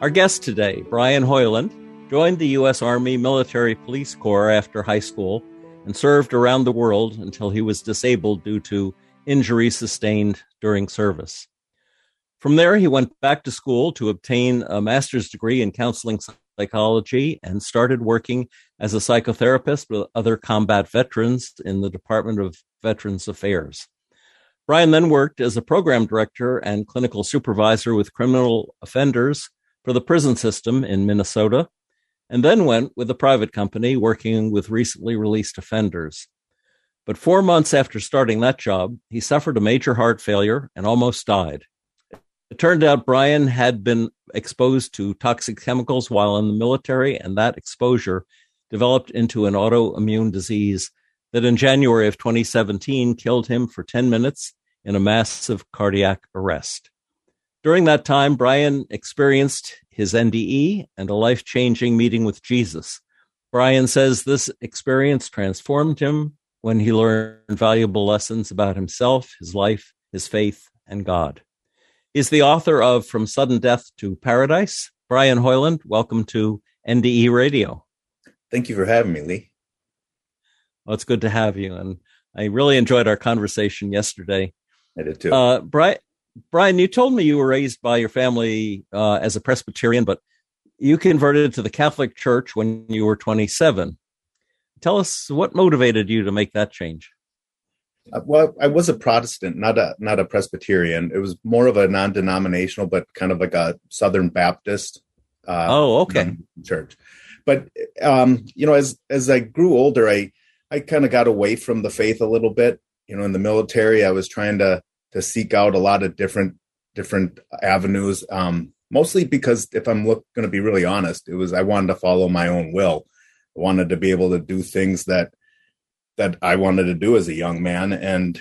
Our guest today, Brian Hoyland, joined the U.S. Army Military Police Corps after high school and served around the world until he was disabled due to injury sustained during service. From there, he went back to school to obtain a master's degree in counseling psychology and started working as a psychotherapist with other combat veterans in the Department of Veterans Affairs. Brian then worked as a program director and clinical supervisor with criminal offenders for the prison system in Minnesota, and then went with a private company working with recently released offenders. But four months after starting that job, he suffered a major heart failure and almost died. It turned out Brian had been exposed to toxic chemicals while in the military, and that exposure developed into an autoimmune disease that in January of 2017 killed him for 10 minutes in a massive cardiac arrest. During that time, Brian experienced his NDE and a life changing meeting with Jesus. Brian says this experience transformed him when he learned valuable lessons about himself, his life, his faith, and God. He's the author of From Sudden Death to Paradise. Brian Hoyland, welcome to NDE Radio. Thank you for having me, Lee. Well, it's good to have you. And I really enjoyed our conversation yesterday. I did too. Uh, Brian, Brian, you told me you were raised by your family uh, as a Presbyterian, but you converted to the Catholic Church when you were 27. Tell us what motivated you to make that change. Uh, well, I was a Protestant, not a not a Presbyterian. It was more of a non-denominational, but kind of like a Southern Baptist. Uh, oh, okay. Church, but um, you know, as as I grew older, I I kind of got away from the faith a little bit. You know, in the military, I was trying to to seek out a lot of different different avenues. Um, mostly because if I'm going to be really honest, it was I wanted to follow my own will. I wanted to be able to do things that that I wanted to do as a young man, and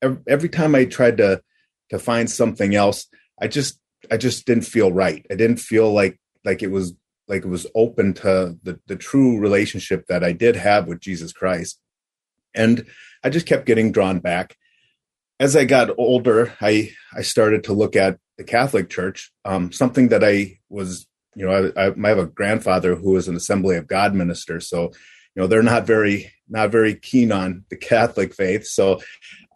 every, every time I tried to to find something else, I just I just didn't feel right. I didn't feel like like it was like it was open to the the true relationship that I did have with Jesus Christ, and I just kept getting drawn back as I got older, I I started to look at the Catholic Church. Um, something that I was, you know, I, I, have a grandfather who was an Assembly of God minister, so you know they're not very not very keen on the Catholic faith. So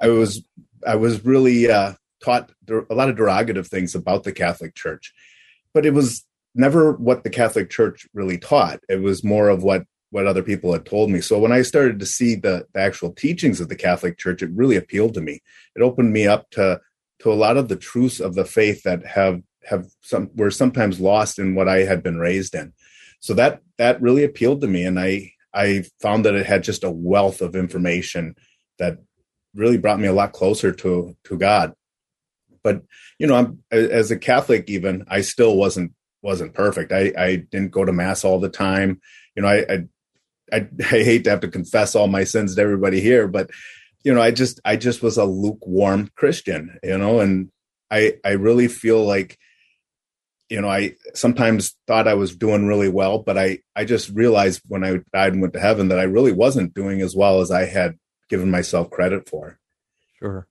I was I was really uh, taught a lot of derogative things about the Catholic Church, but it was never what the Catholic Church really taught. It was more of what what other people had told me. So when I started to see the, the actual teachings of the Catholic Church, it really appealed to me. It opened me up to to a lot of the truths of the faith that have have some were sometimes lost in what I had been raised in. So that that really appealed to me, and I I found that it had just a wealth of information that really brought me a lot closer to to God. But you know, I'm, as a Catholic, even I still wasn't wasn't perfect. I I didn't go to mass all the time. You know, I, I I, I hate to have to confess all my sins to everybody here, but you know, I just I just was a lukewarm Christian, you know, and I I really feel like you know, I sometimes thought I was doing really well, but I I just realized when I died and went to heaven that I really wasn't doing as well as I had given myself credit for. Sure.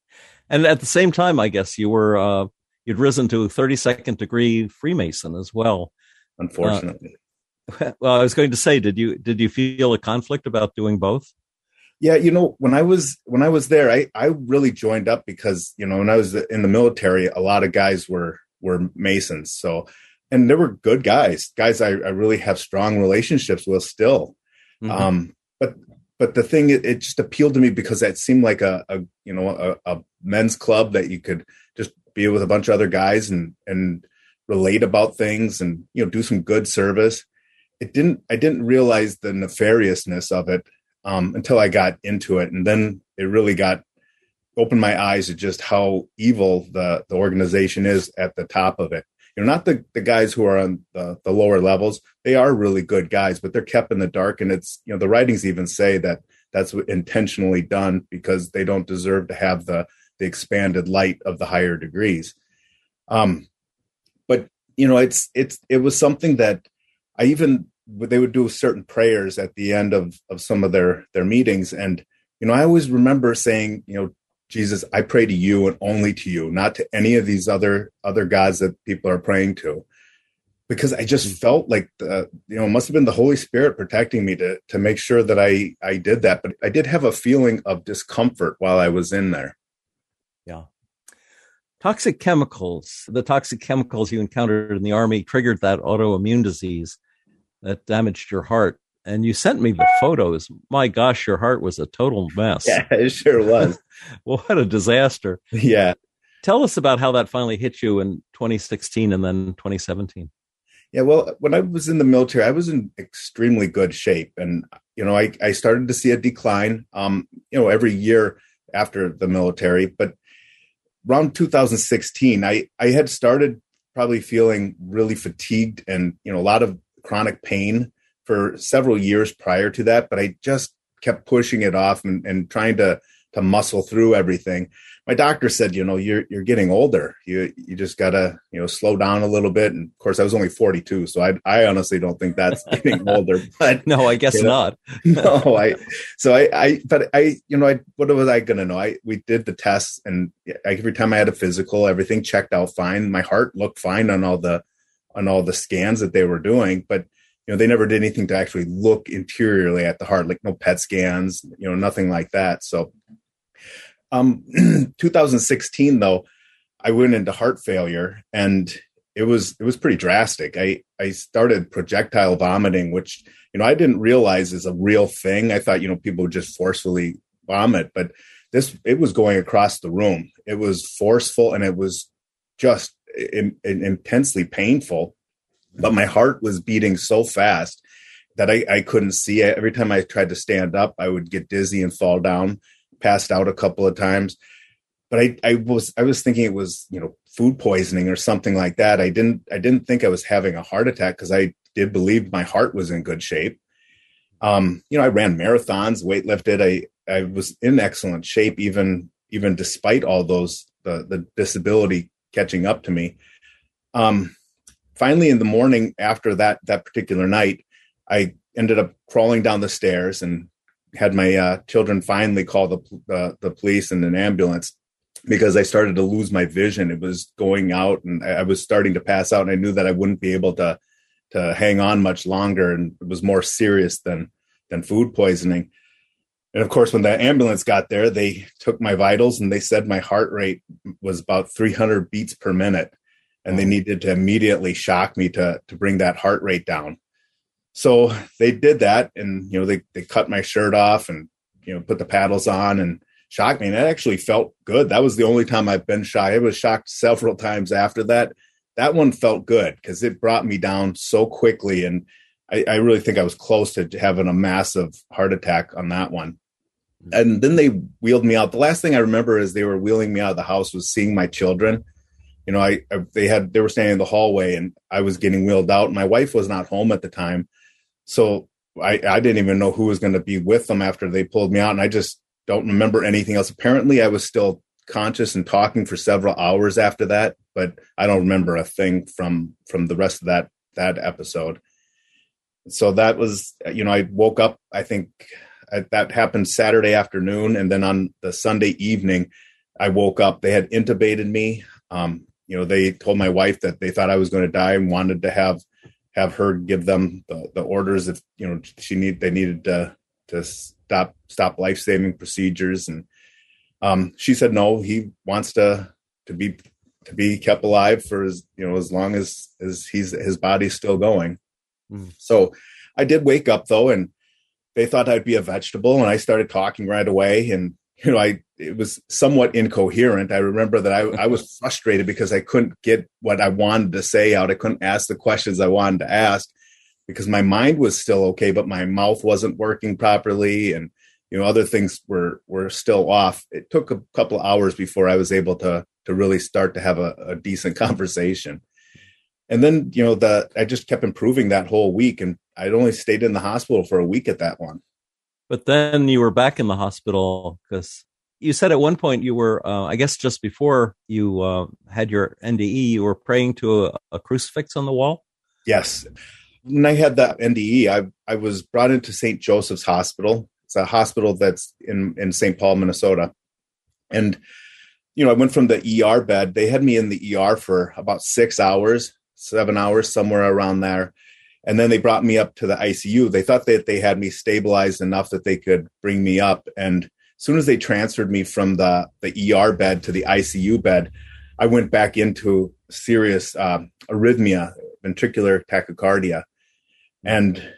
And at the same time, I guess you were uh you'd risen to 32nd degree Freemason as well. Unfortunately. well, I was going to say, did you did you feel a conflict about doing both? Yeah, you know, when I was when I was there, I I really joined up because you know when I was in the military, a lot of guys were were Masons. So, and there were good guys, guys I, I really have strong relationships with still. Mm-hmm. Um, but but the thing it, it, just appealed to me because it seemed like a, a you know a, a men's club that you could just be with a bunch of other guys and and relate about things and you know do some good service it didn't I didn't realize the nefariousness of it um, until I got into it, and then it really got opened my eyes to just how evil the the organization is at the top of it. you know, not the, the guys who are on the, the lower levels. They are really good guys, but they're kept in the dark. And it's, you know, the writings even say that that's intentionally done because they don't deserve to have the, the expanded light of the higher degrees. Um, but you know, it's, it's, it was something that I even, they would do certain prayers at the end of, of some of their, their meetings. And, you know, I always remember saying, you know, Jesus, I pray to you and only to you, not to any of these other other gods that people are praying to. Because I just felt like the, you know, it must have been the Holy Spirit protecting me to to make sure that I I did that. But I did have a feeling of discomfort while I was in there. Yeah. Toxic chemicals, the toxic chemicals you encountered in the army triggered that autoimmune disease that damaged your heart and you sent me the photos. My gosh, your heart was a total mess. Yeah, it sure was. what a disaster. Yeah. Tell us about how that finally hit you in 2016 and then 2017. Yeah, well, when I was in the military, I was in extremely good shape, and you know, I, I started to see a decline. Um, you know, every year after the military, but around 2016, I I had started probably feeling really fatigued and you know a lot of chronic pain for several years prior to that, but I just kept pushing it off and, and trying to to muscle through everything. My doctor said, you know, you're you're getting older. You you just gotta you know slow down a little bit. And of course, I was only 42, so I I honestly don't think that's getting older. But no, I guess you know, not. no, I so I I but I you know I what was I gonna know? I we did the tests and every time I had a physical, everything checked out fine. My heart looked fine on all the on all the scans that they were doing, but you know they never did anything to actually look interiorly at the heart like no PET scans you know nothing like that. So um 2016 though i went into heart failure and it was it was pretty drastic. I i started projectile vomiting which you know i didn't realize is a real thing. I thought you know people would just forcefully vomit but this it was going across the room. It was forceful and it was just in, in, intensely painful but my heart was beating so fast that I, I couldn't see it. Every time I tried to stand up, I would get dizzy and fall down, passed out a couple of times. But I, I was I was thinking it was you know food poisoning or something like that. I didn't I didn't think I was having a heart attack because I did believe my heart was in good shape. Um, you know, I ran marathons, weightlifted. I I was in excellent shape even even despite all those the the disability catching up to me. Um, finally in the morning after that that particular night i ended up crawling down the stairs and had my uh, children finally call the uh, the police and an ambulance because I started to lose my vision. It was going out, and I was starting to pass out. And I knew that I wouldn't be able to to hang on much longer, and it was more serious than than food poisoning. And of course, when the ambulance got there, they took my vitals and they said my heart rate was about 300 beats per minute and they needed to immediately shock me to to bring that heart rate down. So they did that, and you know they they cut my shirt off and you know put the paddles on and shocked me, and it actually felt good. That was the only time I've been shocked. I was shocked several times after that. That one felt good because it brought me down so quickly, and I, I really think I was close to having a massive heart attack on that one Mm-hmm. and then they wheeled me out. The last thing I remember is they were wheeling me out of the house was seeing my children you know, I, I, they had they were standing in the hallway and I was getting wheeled out. My wife was not home at the time, so I I didn't even know who was going to be with them after they pulled me out, and I just don't remember anything else. Apparently, I was still conscious and talking for several hours after that, but I don't remember a thing from from the rest of that that episode. So that was, you know, I woke up. I think I, that happened Saturday afternoon, and then on the Sunday evening, I woke up. They had intubated me. Um, you know they told my wife that they thought i was going to die and wanted to have have her give them the, the orders if you know she need they needed to to stop stop life saving procedures and um, she said no he wants to to be to be kept alive for as you know as long as as he's his body's still going mm. so i did wake up though and they thought i'd be a vegetable and i started talking right away and you know, I it was somewhat incoherent. I remember that I, I was frustrated because I couldn't get what I wanted to say out. I couldn't ask the questions I wanted to ask because my mind was still okay, but my mouth wasn't working properly, and you know, other things were were still off. It took a couple of hours before I was able to to really start to have a, a decent conversation. And then you know the I just kept improving that whole week, and I'd only stayed in the hospital for a week at that one. But then you were back in the hospital because you said at one point you were, uh, I guess, just before you uh, had your NDE, you were praying to a, a crucifix on the wall. Yes, when I had that NDE, I I was brought into St. Joseph's Hospital. It's a hospital that's in in St. Paul, Minnesota, and you know I went from the ER bed. They had me in the ER for about six hours, seven hours, somewhere around there, and then they brought me up to the ICU. They thought that they had me stabilized enough that they could bring me up, and as soon as they transferred me from the the ER bed to the ICU bed, I went back into serious uh, arrhythmia, ventricular tachycardia and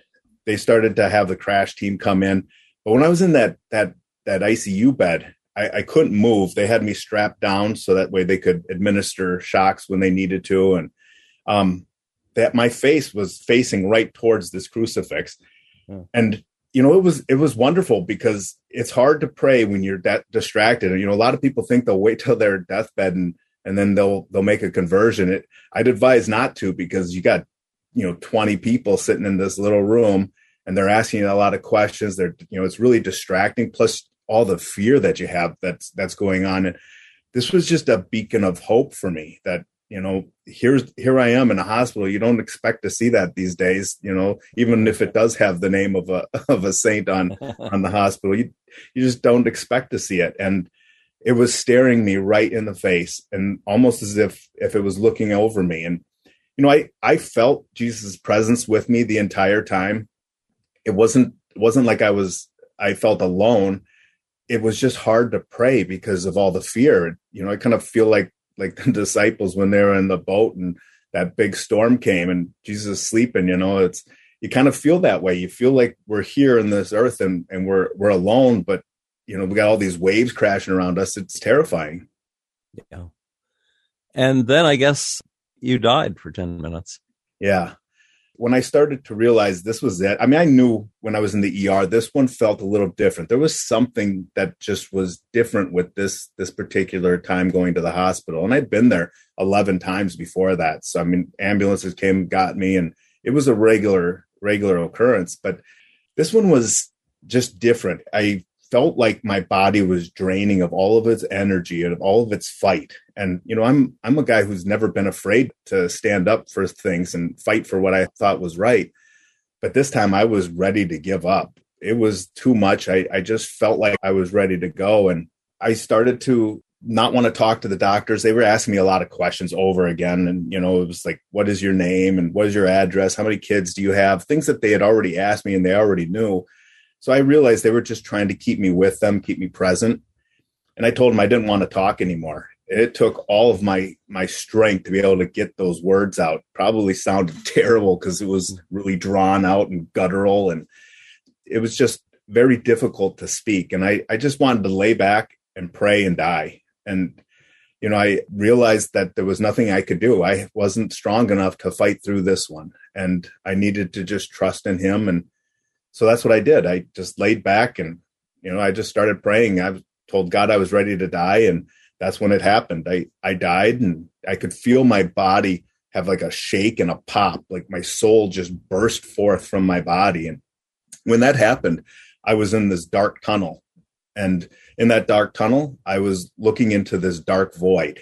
they started to have the crash team come in. But when I was in that that that ICU bed, I, I, couldn't move. They had me strapped down so that way they could administer shocks when they needed to, and um, that my face was facing right towards this crucifix, yeah. and you know it was it was wonderful because it's hard to pray when you're that distracted. And you know a lot of people think they'll wait till their deathbed and and then they'll they'll make a conversion. It I'd advise not to because you got you know 20 people sitting in this little room and they're asking you a lot of questions they're you know it's really distracting plus all the fear that you have that's that's going on and this was just a beacon of hope for me that you know here's here i am in a hospital you don't expect to see that these days you know even if it does have the name of a of a saint on on the hospital you you just don't expect to see it and it was staring me right in the face and almost as if if it was looking over me and you know, I I felt Jesus' presence with me the entire time. It wasn't it wasn't like I was I felt alone. It was just hard to pray because of all the fear. You know, I kind of feel like like the disciples when they were in the boat and that big storm came and Jesus is sleeping, you know, it's you kind of feel that way. You feel like we're here in this earth and and we're we're alone, but you know, we got all these waves crashing around us. It's terrifying. Yeah. And then I guess you died for 10 minutes. Yeah. When I started to realize this was it, I mean, I knew when I was in the ER, this one felt a little different. There was something that just was different with this this particular time going to the hospital. And I'd been there 11 times before that. So, I mean, ambulances came, got me, and it was a regular, regular occurrence. But this one was just different. I felt like my body was draining of all of its energy and of all of its fight. And you know i'm i'm a guy who's never been afraid to stand up for things and fight for what i thought was right. But this time i was ready to give up. It was too much. I i just felt like i was ready to go. And i started to not want to talk to the doctors. They were asking me a lot of questions over again. And you know it was like what is your name and what is your address? How many kids do you have? Things that they had already asked me and they already knew so I realized they were just trying to keep me with them, keep me present. And I told them I didn't want to talk anymore. It took all of my my strength to be able to get those words out. Probably sounded terrible because it was really drawn out and guttural and it was just very difficult to speak. And I, I just wanted to lay back and pray and die. And you know, I realized that there was nothing I could do. I wasn't strong enough to fight through this one. And I needed to just trust in him and so that's what I did. I just laid back and, you know, I just started praying. I told God I was ready to die. And that's when it happened. I, I died and I could feel my body have like a shake and a pop, like my soul just burst forth from my body. And when that happened, I was in this dark tunnel. And in that dark tunnel, I was looking into this dark void.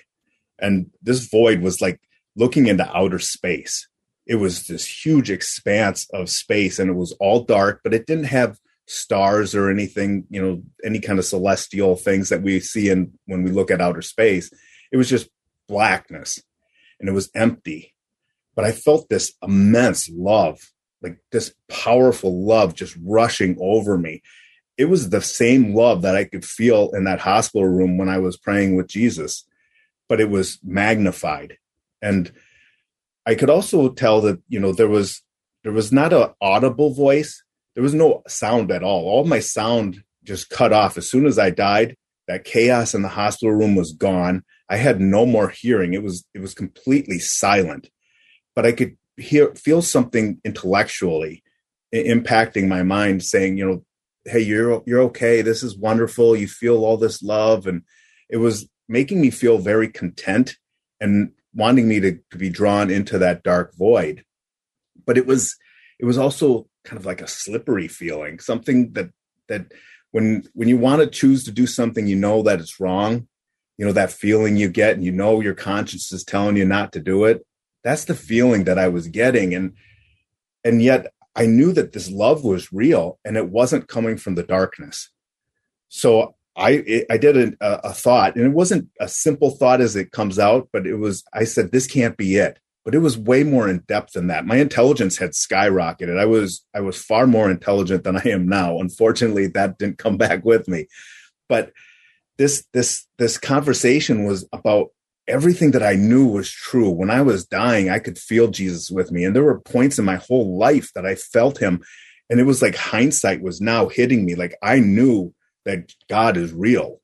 And this void was like looking into outer space it was this huge expanse of space and it was all dark, but it didn't have stars or anything, you know, any kind of celestial things that we see in when we look at outer space. It was just blackness and it was empty. But I felt this immense love, like this powerful love just rushing over me. It was the same love that I could feel in that hospital room when I was praying with Jesus, but it was magnified. And I could also tell that you know there was there was not an audible voice. There was no sound at all. All my sound just cut off as soon as I died. That chaos in the hospital room was gone. I had no more hearing. It was it was completely silent. But I could hear feel something intellectually impacting my mind, saying, you know, hey, you're you're okay. This is wonderful. You feel all this love, and it was making me feel very content and wanting me to, to be drawn into that dark void. But it was it was also kind of like a slippery feeling, something that that when when you want to choose to do something, you know that it's wrong. You know that feeling you get, and you know your conscience is telling you not to do it. That's the feeling that I was getting, and and yet I knew that this love was real, and it wasn't coming from the darkness. So I I did a, a thought, and it wasn't a simple thought as it comes out, but it was. I said, "This can't be it." But it was way more in depth than that. My intelligence had skyrocketed. I was I was far more intelligent than I am now. Unfortunately, that didn't come back with me. But this this this conversation was about everything that I knew was true. When I was dying, I could feel Jesus with me, and there were points in my whole life that I felt Him, and it was like hindsight was now hitting me. Like I knew that God is real.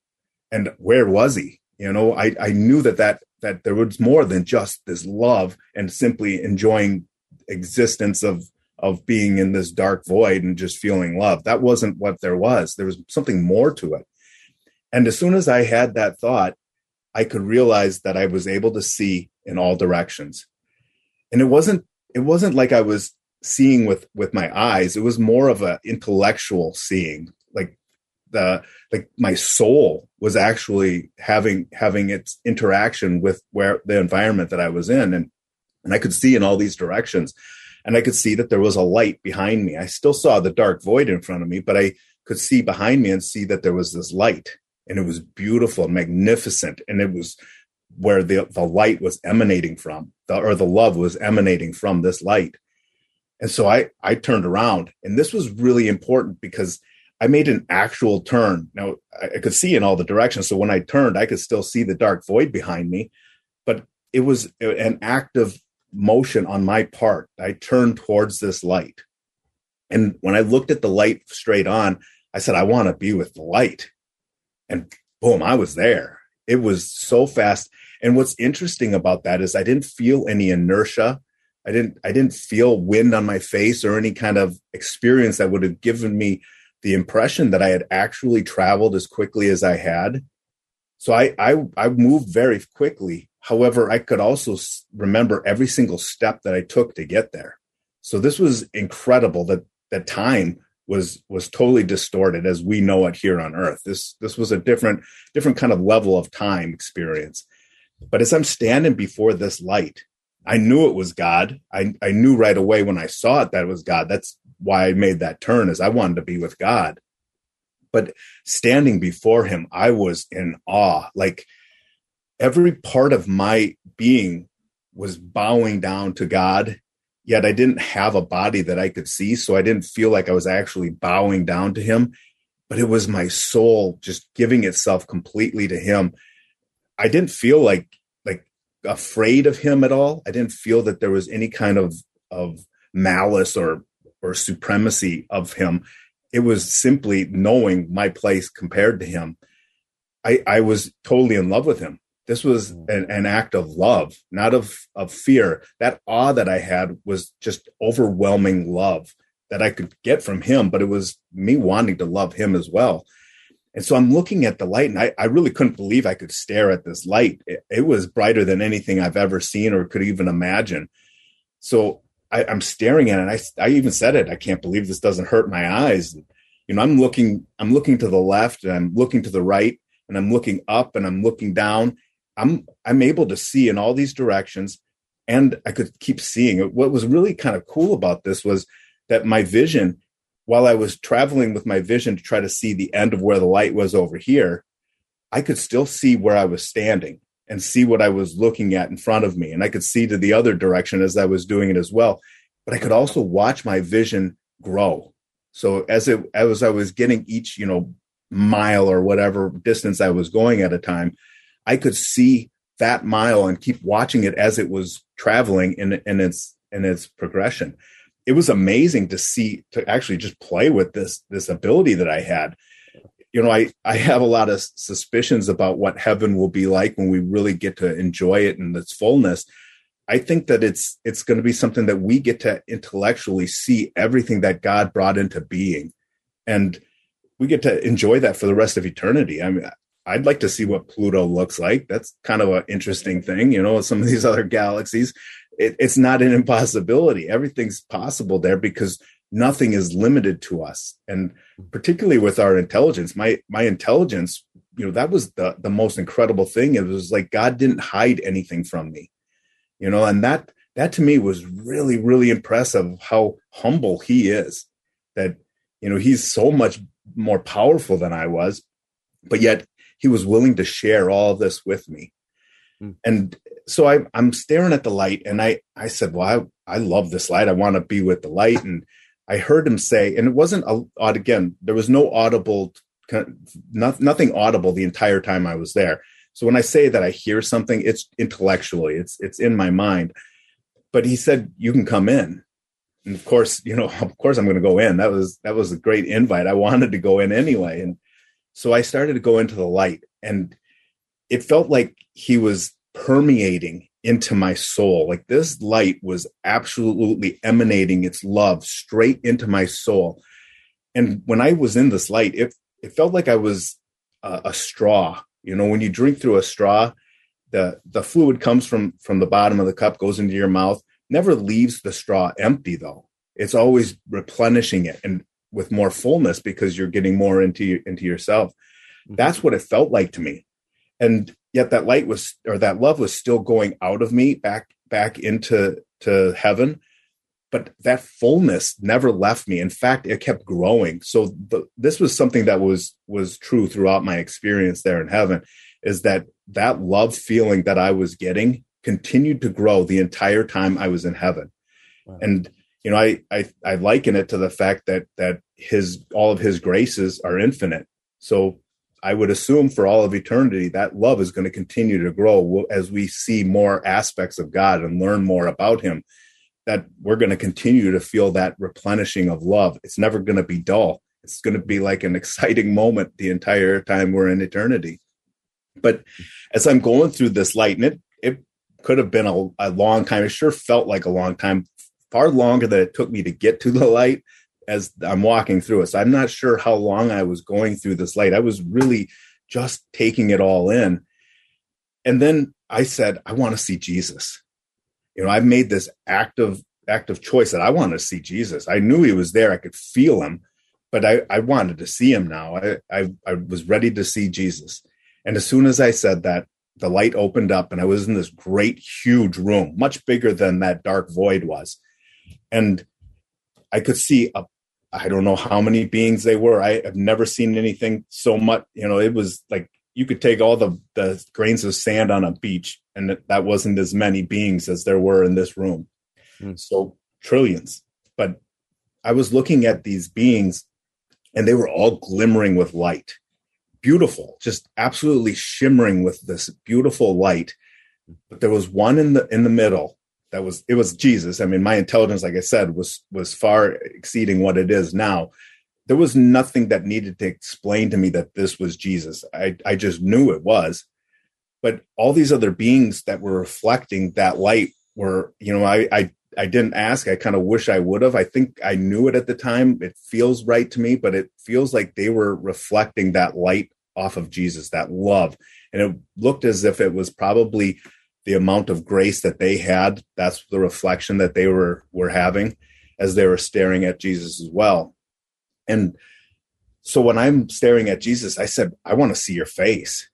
And where was he? You know, I, I knew that, that that there was more than just this love and simply enjoying existence of of being in this dark void and just feeling love. That wasn't what there was. There was something more to it. And as soon as I had that thought, I could realize that I was able to see in all directions. And it wasn't it wasn't like I was seeing with with my eyes. It was more of an intellectual seeing. Like the like my soul was actually having having its interaction with where the environment that I was in. And and I could see in all these directions. And I could see that there was a light behind me. I still saw the dark void in front of me, but I could see behind me and see that there was this light. And it was beautiful and magnificent. And it was where the the light was emanating from the, or the love was emanating from this light. And so I I turned around. And this was really important because I made an actual turn. Now I could see in all the directions. So when I turned, I could still see the dark void behind me, but it was an active motion on my part. I turned towards this light. And when I looked at the light straight on, I said, I want to be with the light. And boom, I was there. It was so fast. And what's interesting about that is I didn't feel any inertia. I didn't I didn't feel wind on my face or any kind of experience that would have given me the impression that I had actually traveled as quickly as I had. So I, I, I moved very quickly. However, I could also remember every single step that I took to get there. So this was incredible that that time was was totally distorted as we know it here on earth. This this was a different different kind of level of time experience. But as I'm standing before this light, I knew it was God. I, I knew right away when I saw it that it was God. That's why I made that turn is I wanted to be with God. But standing before him, I was in awe. Like every part of my being was bowing down to God, yet I didn't have a body that I could see. So I didn't feel like I was actually bowing down to him, but it was my soul just giving itself completely to him. I didn't feel like like afraid of him at all. I didn't feel that there was any kind of of malice or or supremacy of him. It was simply knowing my place compared to him. I, I was totally in love with him. This was mm. an, an act of love, not of, of fear. That awe that I had was just overwhelming love that I could get from him, but it was me wanting to love him as well. And so I'm looking at the light, and I, I really couldn't believe I could stare at this light. It, it, was brighter than anything I've ever seen or could even imagine. So I, am staring at it. And I, I even said it. I can't believe this doesn't hurt my eyes. You know, I'm looking, I'm looking to the left and I'm looking to the right and I'm looking up and I'm looking down. I'm, I'm able to see in all these directions and I could keep seeing it. What was really kind of cool about this was that my vision, while I was traveling with my vision to try to see the end of where the light was over here, I could still see where I was standing and see what I was looking at in front of me. And I could see to the other direction as I was doing it as well. But I could also watch my vision grow. So as it as I was getting each, you know, mile or whatever distance I was going at a time, I could see that mile and keep watching it as it was traveling in, in its in its progression. It was amazing to see to actually just play with this this ability that I had you know, I, I have a lot of suspicions about what heaven will be like when we really get to enjoy it in its fullness. I think that it's it's going to be something that we get to intellectually see everything that God brought into being, and we get to enjoy that for the rest of eternity. I mean, I'd like to see what Pluto looks like. That's kind of an interesting thing, you know, some of these other galaxies. It, it's not an impossibility. Everything's possible there because nothing is limited to us. And particularly with our intelligence, my my intelligence, you know, that was the the most incredible thing. It was like God didn't hide anything from me. You know, and that that to me was really, really impressive how humble he is. That, you know, he's so much more powerful than I was, but yet he was willing to share all this with me. Mm. And so I, I'm staring at the light and I, I said, well, I, I love this light. I want to be with the light. And I heard him say, and it wasn't odd again, there was no audible, nothing audible the entire time I was there. So when I say that I hear something, it's intellectually, it's, it's in my mind. But he said, you can come in. And of course, you know, of course I'm going to go in. That was, that was a great invite. I wanted to go in anyway. And so I started to go into the light and it felt like he was permeating into my soul. Like this light was absolutely emanating its love straight into my soul. And when I was in this light, it, it felt like I was a, a straw. You know, when you drink through a straw, the, the fluid comes from, from the bottom of the cup, goes into your mouth, never leaves the straw empty though. It's always replenishing it. And with more fullness because you're getting more into into yourself. Mm-hmm. That's what it felt like to me. And yet that light was or that love was still going out of me back back into to heaven but that fullness never left me in fact it kept growing so the, this was something that was was true throughout my experience there in heaven is that that love feeling that i was getting continued to grow the entire time i was in heaven wow. and you know, I, I I liken it to the fact that that his all of his graces are infinite. So I would assume for all of eternity that love is going to continue to grow as we see more aspects of God and learn more about Him. That we're going to continue to feel that replenishing of love. It's never going to be dull. It's going to be like an exciting moment the entire time we're in eternity. But as I'm going through this light, and it it could have been a, a long time. It sure felt like a long time far longer than it took me to get to the light as I'm walking through it. So I'm not sure how long I was going through this light. I was really just taking it all in. And then I said, I want to see Jesus. You know, I've made this active active choice that I want to see Jesus. I knew he was there. I could feel him, but I, I wanted to see him now. I, I, I was ready to see Jesus. And as soon as I said that, the light opened up and I was in this great, huge room, much bigger than that dark void was and I could see a I don't know how many beings they were. I have never seen anything so much. You know, it was like you could take all the, the grains of sand on a beach, and that wasn't as many beings as there were in this room. Mm. So trillions. But I was looking at these beings, and they were all glimmering with light, beautiful, just absolutely shimmering with this beautiful light. But there was one in the in the middle that was it was Jesus. I mean, my intelligence, like I said, was was far exceeding what it is now. There was nothing that needed to explain to me that this was Jesus. I, I just knew it was. But all these other beings that were reflecting that light were, you know, I I I didn't ask. I kind of wish I would have. I think I knew it at the time. It feels right to me, but it feels like they were reflecting that light off of Jesus, that love. And it looked as if it was probably the amount of grace that they had that's the reflection that they were were having as they were staring at jesus as well. And so when i'm staring at jesus i said i want to see your face.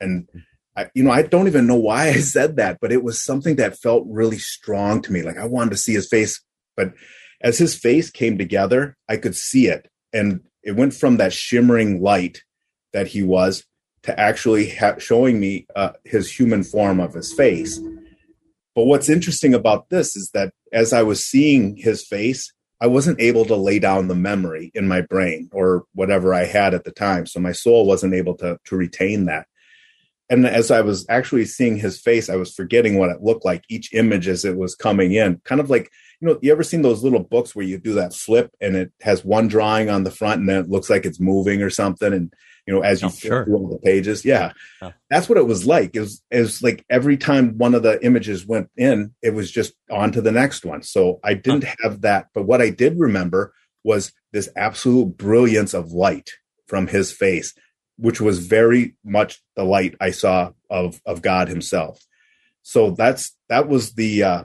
And I, you know i don't even know why i said that but it was something that felt really strong to me like i wanted to see his face. But as his face came together i could see it. And it went from that shimmering light that he was to actually ha- showing me uh, his human form of his face. But what's interesting about this is that as I was seeing his face, I wasn't able to lay down the memory in my brain or whatever I had at the time. So my soul wasn't able to, to retain that. And as I was actually seeing his face, I was forgetting what it looked like each image as it was coming in. Kind of like, you know, you ever seen those little books where you do that flip and it has one drawing on the front and then it looks like it's moving or something? And you know, as you oh, sure. through all the pages. Yeah. Oh. That's what it was like. It was, it was like every time one of the images went in, it was just on to the next one. So I didn't huh. have that. But what I did remember was this absolute brilliance of light from his face. which was very much the light I saw of of God Himself. So that's that was the uh,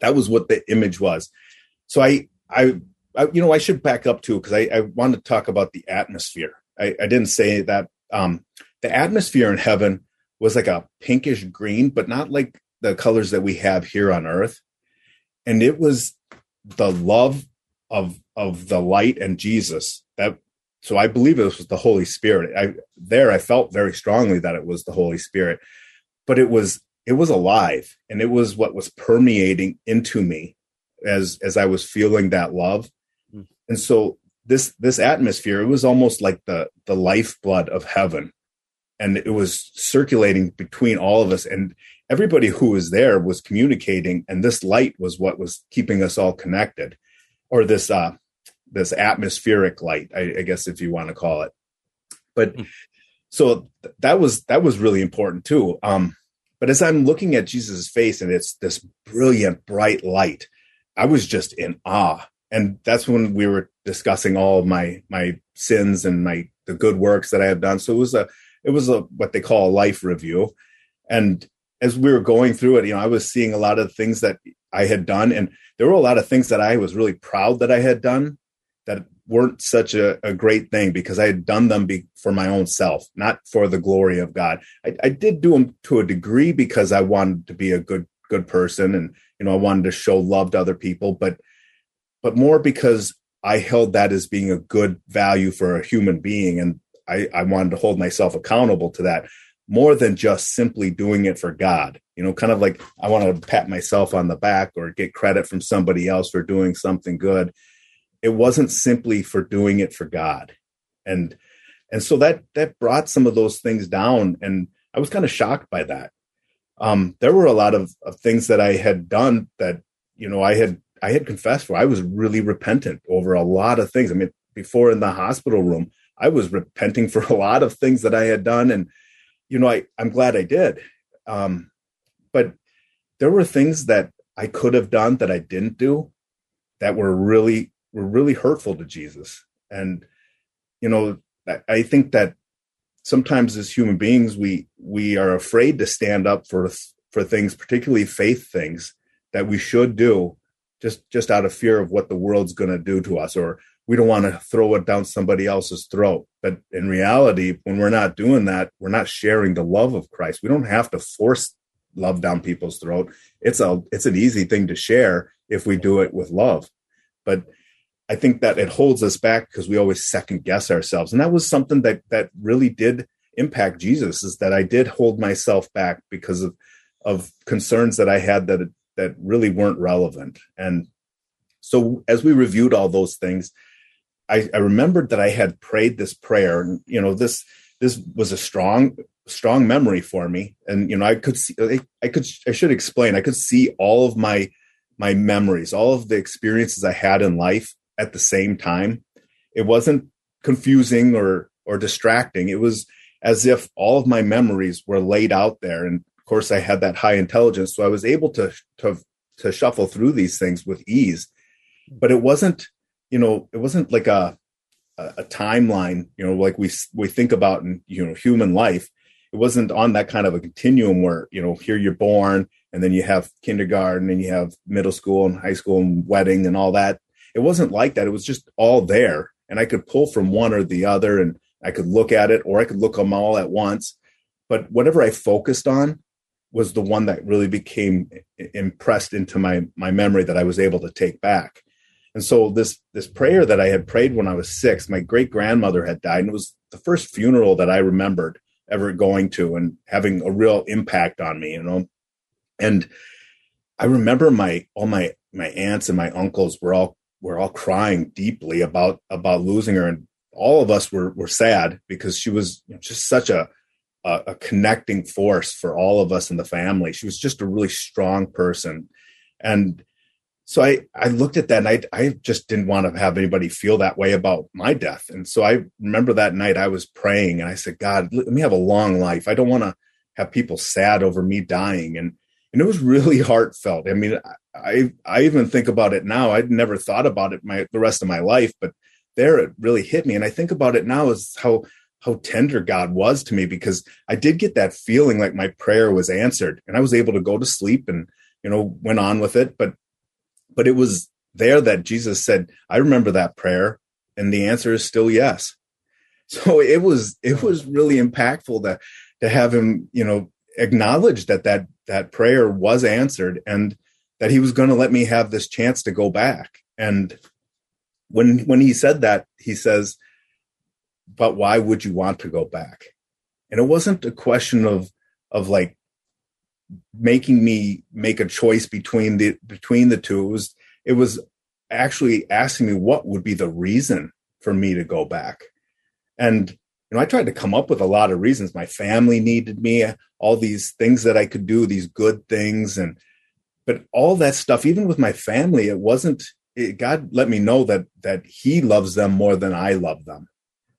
that was what the image was. So I I, I you know I should back up too because I, I want to talk about the atmosphere. I, I didn't say that um, the atmosphere in heaven was like a pinkish green, but not like the colors that we have here on earth. And it was the love of of the light and Jesus that so I believe it was the Holy Spirit. I there I felt very strongly that it was the Holy Spirit, but it was it was alive and it was what was permeating into me as as I was feeling that love. Mm. And so this this atmosphere it was almost like the the lifeblood of heaven. And it was circulating between all of us. And everybody who was there was communicating. And this light was what was keeping us all connected. Or this uh this atmospheric light i, I guess if you want to call it. But mm. so th- that was that was really important too. Um but as i'm looking at jesus face and it's this brilliant bright light i was just in awe. And that's when we were discussing all my my sins and my the good works that i have done. So it was a it was a what they call a life review. And as we were going through it you know i was seeing a lot of things that i had done. And there were a lot of things that i was really proud that i had done that weren't such a, a great thing because i had done them be, for my own self not for the glory of god. I, I did do them to a degree because i wanted to be a good good person and you know i wanted to show love to other people but but more because i held that as being a good value for a human being and I, I wanted to hold myself accountable to that more than just simply doing it for God. You know, kind of like I want to pat myself on the back or get credit from somebody else for doing something good. It wasn't simply for doing it for God. And and so that that brought some of those things down and I was kind of shocked by that. Um, there were a lot of, of things that I had done that, you know, I had I had confessed for. I was really repentant over a lot of things. I mean, before in the hospital room, I was repenting for a lot of things that I had done, and you know, I I'm glad I did. Um, but there were things that I could have done that I didn't do that were really were really hurtful to Jesus, and you know, I, I think that sometimes as human beings we we are afraid to stand up for for things, particularly faith things that we should do just just out of fear of what the world's going to do to us or we don't want to throw it down somebody else's throat. But in reality, when we're not doing that, we're not sharing the love of Christ. We don't have to force love down people's throat. It's a it's an easy thing to share if we do it with love. But I think that it holds us back because we always second guess ourselves. And that was something that that really did impact Jesus is that I did hold myself back because of of concerns that I had that that really weren't relevant. And so as we reviewed all those things, I, I remembered that I had prayed this prayer, and you know this this was a strong strong memory for me, and you know I could see I, I could I should explain I could see all of my my memories, all of the experiences I had in life at the same time. It wasn't confusing or or distracting. It was as if all of my memories were laid out there, and course I had that high intelligence, so I was able to to to shuffle through these things with ease. But it wasn't you know, it wasn't like a, a timeline, you know, like we we think about in you know human life. It wasn't on that kind of a continuum where you know here you're born and then you have kindergarten and you have middle school and high school and wedding and all that. It wasn't like that. It was just all there, and I could pull from one or the other, and I could look at it, or I could look them all at once. But whatever I focused on was the one that really became impressed into my my memory that I was able to take back. And so this this prayer that I had prayed when I was six, my great grandmother had died, and it was the first funeral that I remembered ever going to and having a real impact on me, you know. And I remember my all my my aunts and my uncles were all were all crying deeply about about losing her, and all of us were were sad because she was just such a a, a connecting force for all of us in the family. She was just a really strong person, and so I, I looked at that and I, I just didn't want to have anybody feel that way about my death. And so I remember that night I was praying and I said, God, let me have a long life. I don't want to have people sad over me dying. And, and it was really heartfelt. I mean, I, I even think about it now. I'd never thought about it my, the rest of my life, but there it really hit me. And I think about it now as how how tender God was to me because I did get that feeling like my prayer was answered and I was able to go to sleep and you know went on with it. But but it was there that Jesus said I remember that prayer and the answer is still yes. So it was it was really impactful to to have him you know acknowledge that that that prayer was answered and that he was going to let me have this chance to go back. And when when he said that he says but why would you want to go back? And it wasn't a question of of like making me make a choice between the between the two. It was it was actually asking me what would be the reason for me to go back. And you know i tried to come up with a lot of reasons. My family needed me all these things that i could do these good things and but all that stuff even with my family it wasn't it, god let me know that that he loves them more than i love them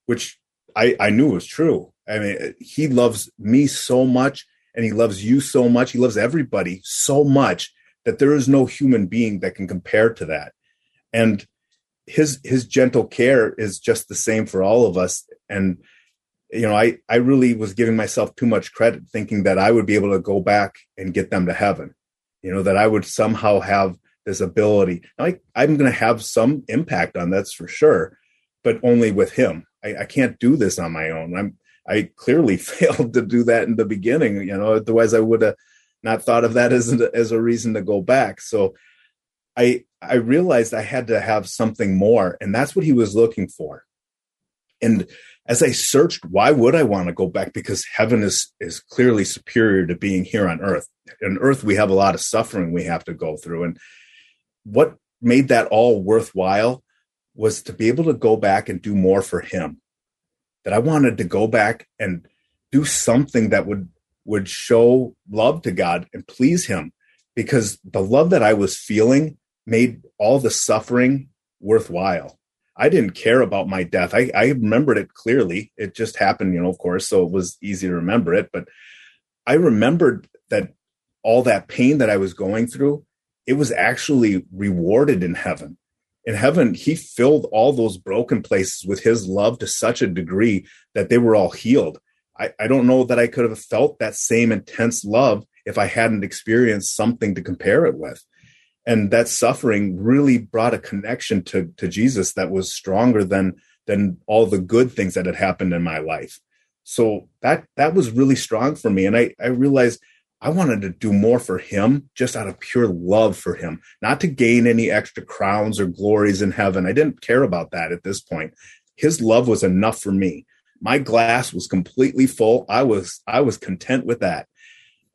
which i i knew was true. I mean he loves me so much and he loves you so much. He loves everybody so much that there is no human being that can compare to that. And his his gentle care is just the same for all of us. And you know i i really was giving myself too much credit thinking that i would be able to go back and get them to heaven you know that i would somehow have this ability. I, i'm going to have some impact on that's for sure but only with him I, I can't do this on my own i'm i clearly failed to do that in the beginning you know otherwise i would have not thought of that as a, as a reason to go back so i i realized i had to have something more and that's what he was looking for and as I searched, why would I want to go back? Because heaven is is clearly superior to being here on earth. On earth, we have a lot of suffering we have to go through. And what made that all worthwhile was to be able to go back and do more for him. That I wanted to go back and do something that would would show love to God and please him because the love that I was feeling made all the suffering worthwhile. I didn't care about my death. I, I remembered it clearly. It just happened, you know, of course, so it was easy to remember it. But I remembered that all that pain that I was going through, it was actually rewarded in heaven. In heaven, he filled all those broken places with his love to such a degree that they were all healed. I, I don't know that I could have felt that same intense love if I hadn't experienced something to compare it with and that suffering really brought a connection to to Jesus that was stronger than than all the good things that had happened in my life. So that that was really strong for me, and I I realized I wanted to do more for him just out of pure love for him, not to gain any extra crowns or glories in heaven. I didn't care about that at this point. His love was enough for me. My glass was completely full. I was I was content with that.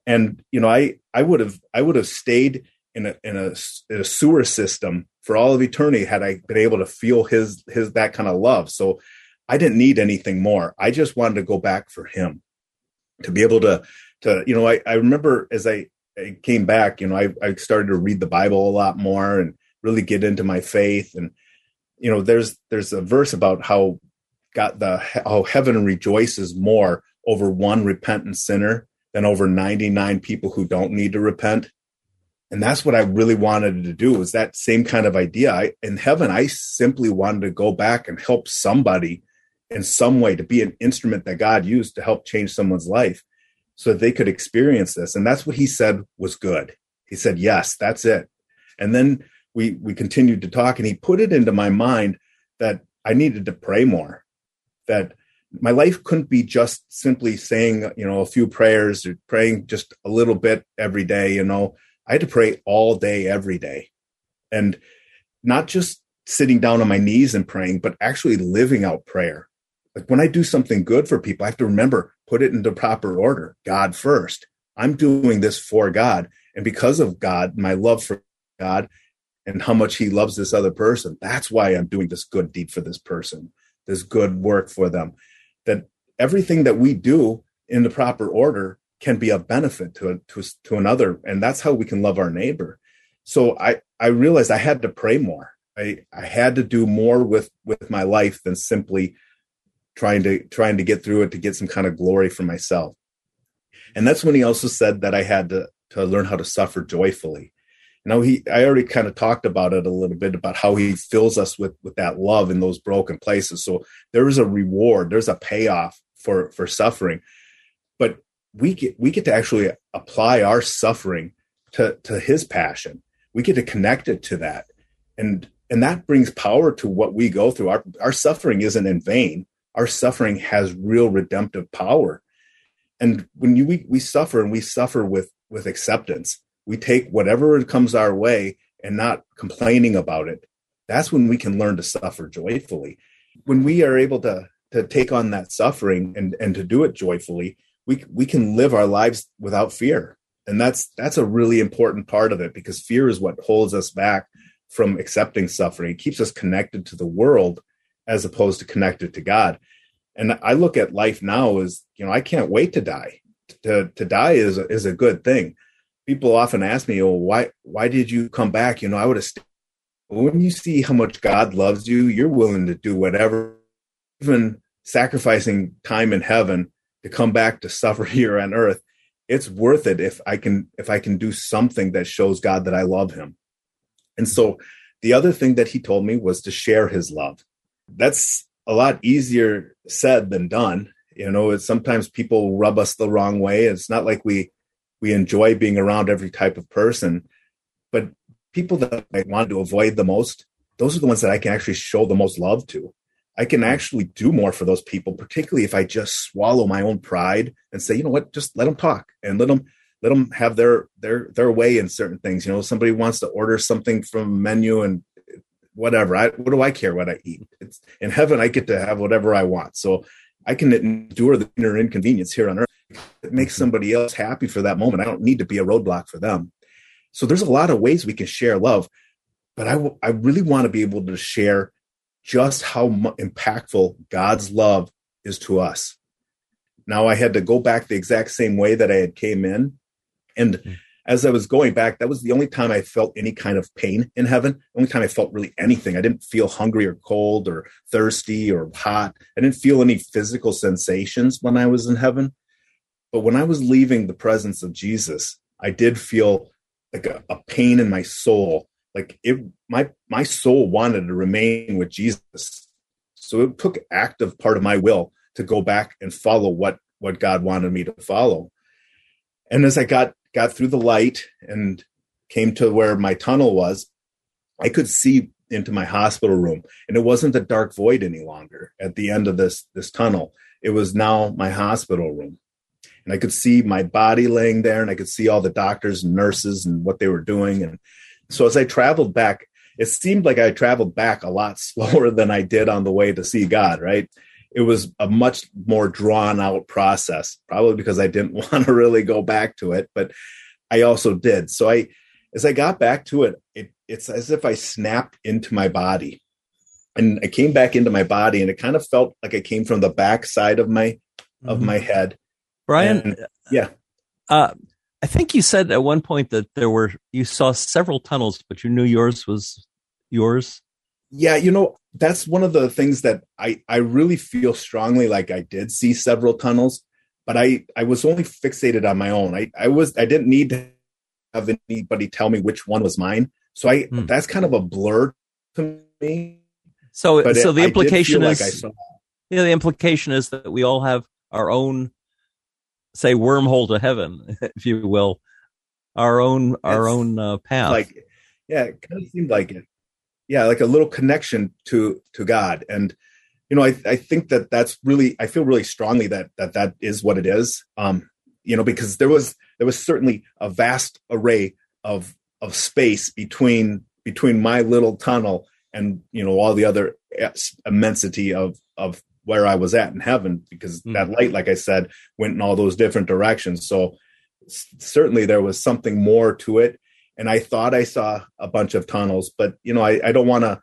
And you know, I I would have I would have stayed in a in a, in a sewer system for all of eternity had I been able to feel his his that kind of love. So I didn't need anything more. I just wanted to go back for him to be able to to you know I, I remember as I, I came back you know I, I started to read the Bible a lot more and really get into my faith. And you know there's there's a verse about how God the how heaven rejoices more over one repentant sinner than over 99 people who don't need to repent. And that's what i really wanted to do was that same kind of idea. I, in heaven i simply wanted to go back and help somebody in some way to be an instrument that god used to help change someone's life so that they could experience this and that's what he said was good he said yes that's it and then we we continued to talk and he put it into my mind that i needed to pray more that my life couldn't be just simply saying you know a few prayers or praying just a little bit every day you know I had to pray all day, every day. And not just sitting down on my knees and praying, but actually living out prayer. Like when I do something good for people, I have to remember, put it into proper order. God first. I'm doing this for God. And because of God, my love for God and how much he loves this other person, that's why I'm doing this good deed for this person, this good work for them. That everything that we do in the proper order can be a benefit to, to, to another. And that's how we can love our neighbor. So I, I realized I had to pray more. I, I had to do more with, with my life than simply trying to, trying to get through it to get some kind of glory for myself. And that's when he also said that I had to, to learn how to suffer joyfully. you know he i already kind of talked about it a little bit about how he fills us with with that love in those broken places. So there is a reward there's a payoff for for suffering. But we get we get to actually apply our suffering to to his passion. We get to connect it to that. And and that brings power to what we go through. Our our suffering isn't in vain our suffering has real redemptive power. And when you we, we suffer and we suffer with with acceptance we take whatever comes our way and not complaining about it. That's when we can learn to suffer joyfully. When we are able to to take on that suffering and and to do it joyfully we we can live our lives without fear. And that's that's a really important part of it because fear is what holds us back from accepting suffering. It keeps us connected to the world as opposed to connected to god. And i look at life now as you know i can't wait to die. To to die is a, is a good thing. People often ask me oh why why did you come back? You know i would have stayed. When you see how much god loves you you're willing to do whatever even sacrificing time in heaven to come back to suffer here on earth. It's worth it if i can if i can do something that shows god that i love him. And so the other thing that he told me was to share his love that's a lot easier said than done. You know it's sometimes people rub us the wrong way. It's not like we we enjoy being around every type of person but people that i want to avoid the most those are the ones that i can actually show the most love to. I can actually do more for those people, particularly if I just swallow my own pride and say, you know what, just let them talk and let them let them have their their their way in certain things. You know, somebody wants to order something from a menu and whatever. I what do I care what I eat? It's in heaven I get to have whatever I want. So I can endure the inner inconvenience here on earth. It makes somebody else happy for that moment. I don't need to be a roadblock for them. So there's a lot of ways we can share love, but I, w- I really want to be able to share just how impactful God's love is to us. Now I had to go back the exact same way that I had came in. And mm. As I was going back, that was the only time I felt any kind of pain in heaven. The only time I felt really anything. I didn't feel hungry or cold or thirsty or hot. I didn't feel any physical sensations when I was in heaven. But when I was leaving the presence of Jesus, I did feel like a, a pain in my soul like it my my soul wanted to remain with jesus so it took active part of my will to go back and follow what what god wanted me to follow and as i got got through the light and came to where my tunnel was i could see into my hospital room. And it wasn't a dark void any longer at the end of this this tunnel. It was now my hospital room. And i could see my body laying there and i could see all the doctors and nurses and what they were doing. And so as I traveled back, it seemed like I traveled back a lot slower than I did on the way to see God, right? It was a much more drawn out process, probably because I didn't want to really go back to it, but I also did. So I, as I got back to it, it it's as if I snapped into my body and I came back into my body and it kind of felt like I came from the back side of my, mm-hmm. of my head. Brian. And, yeah. Uh, I think you said at one point that there were you saw several tunnels, but you knew yours was yours. Yeah, you know, that's one of the things that I I really feel strongly like I did see several tunnels, but I I was only fixated on my own. I I was I didn't need to have anybody tell me which one was mine. So I hmm. that's kind of a blur to me. So but so it, the implication is like yeah, the implication is that we all have our own say wormhole to heaven, if you will, our own our it's own uh, path. Like, yeah, it kind of seemed like it. Yeah, like a little connection to to God, and you know, I I think that that's really I feel really strongly that that that is what it is. Um, you know, because there was there was certainly a vast array of of space between between my little tunnel and you know all the other immensity of of where I was at in heaven because mm-hmm. that light, like I said, went in all those different directions. So certainly there was something more to it. And I thought I saw a bunch of tunnels, but you know, I, I don't want to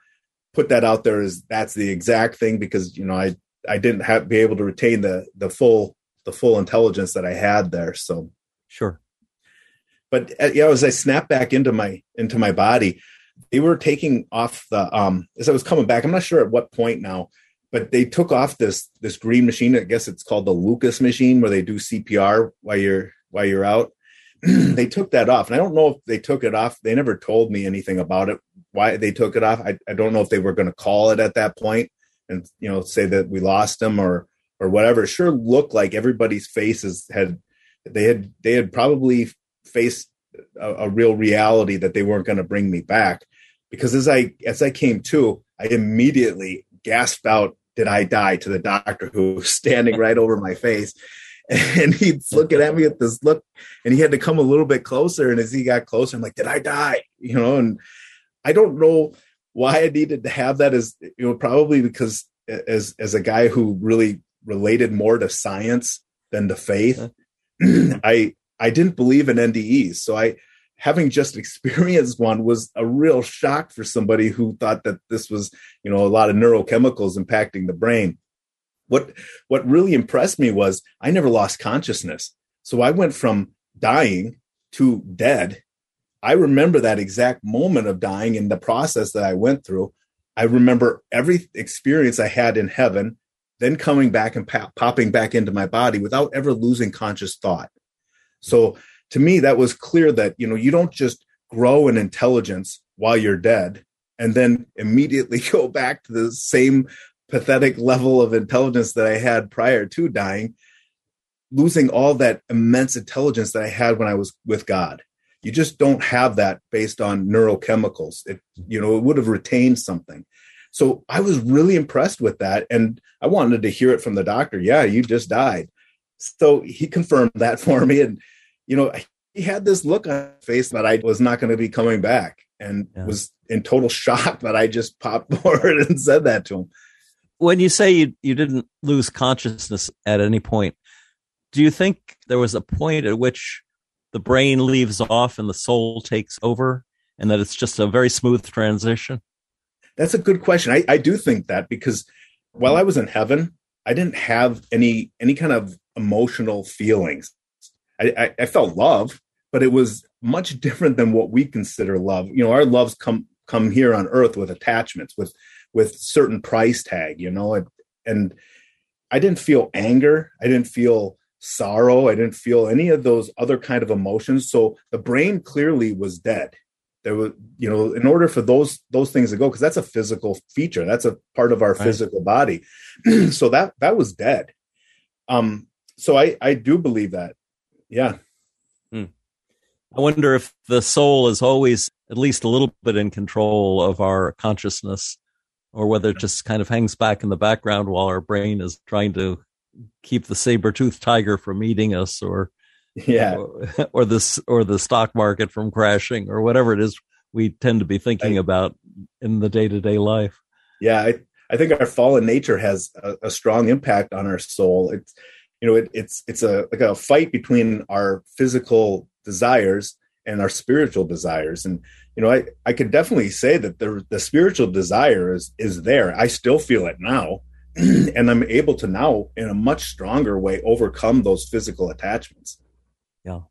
put that out there as that's the exact thing because you know I I didn't have be able to retain the the full the full intelligence that I had there. So sure. But uh, you know, as I snapped back into my into my body, they were taking off the um as I was coming back. I'm not sure at what point now but they took off this this green machine. I guess it's called the Lucas machine, where they do CPR while you're while you're out. they took that off. And I don't know if they took it off. They never told me anything about it, why they took it off. I, I don't know if they were going to call it at that point and, you know, say that we lost them or, or whatever. It sure looked like everybody's faces had, they had, they had probably faced a, a real reality that they weren't going to bring me back because as I, as I came to, I immediately gasped out, did I die to the doctor who was standing right over my face and he's looking at me with this look and he had to come a little bit closer and as he got closer i'm like did i die? You know and i don't know why i needed to have that as you know probably because as as a guy who really related more to science than to faith i i didn't believe in ndes so i having just experienced one was a real shock for somebody who thought that this was you know a lot of neurochemicals impacting the brain what what really impressed me was I never lost consciousness. So I went from dying to dead. I remember that exact moment of dying and the process that I went through. I remember every experience I had in heaven, then coming back and pop, popping back into my body without ever losing conscious thought. So to me, that was clear that, you know, you don't just grow in intelligence while you're dead and then immediately go back to the same pathetic level of intelligence that I had prior to dying, losing all that immense intelligence that I had when I was with God. You just don't have that based on neurochemicals. It, you know, it would have retained something. So I was really impressed with that. And I wanted to hear it from the doctor. Yeah, you just died. So he confirmed that for me. And, you know, he had this look on his face that I was not going to be coming back and yeah. was in total shock that I just popped forward and said that to him when you say you, you didn't lose consciousness at any point, do you think there was a point at which the brain leaves off and the soul takes over and that it's just a very smooth transition? That's a good question. I, I do think that because while I was in heaven, I didn't have any any kind of emotional feelings. I, I, I felt love, but it was much different than what we consider love. You know, our loves come come here on earth with attachments, with with certain price tag, you know, and, and I didn't feel anger. I didn't feel sorrow. I didn't feel any of those other kind of emotions. So the brain clearly was dead. There was, you know, in order for those those things to go, because that's a physical feature. That's a part of our right. physical body. so that that was dead. Um, so I I do believe that. Yeah. Hmm. I wonder if the soul is always at least a little bit in control of our consciousness or whether it just kind of hangs back in the background while our brain is trying to keep the saber-toothed tiger from eating us or yeah. or, or this or the stock market from crashing or whatever it is we tend to be thinking I, about in the day-to-day life. Yeah I, I think our fallen nature has a, a strong impact on our soul. It's you know it, it's it's a like a fight between our physical desires and our spiritual desires. And you know, I, I could definitely say that the the spiritual desire is is there. I still feel it now. and I'm able to now in a much stronger way overcome those physical attachments. Yeah.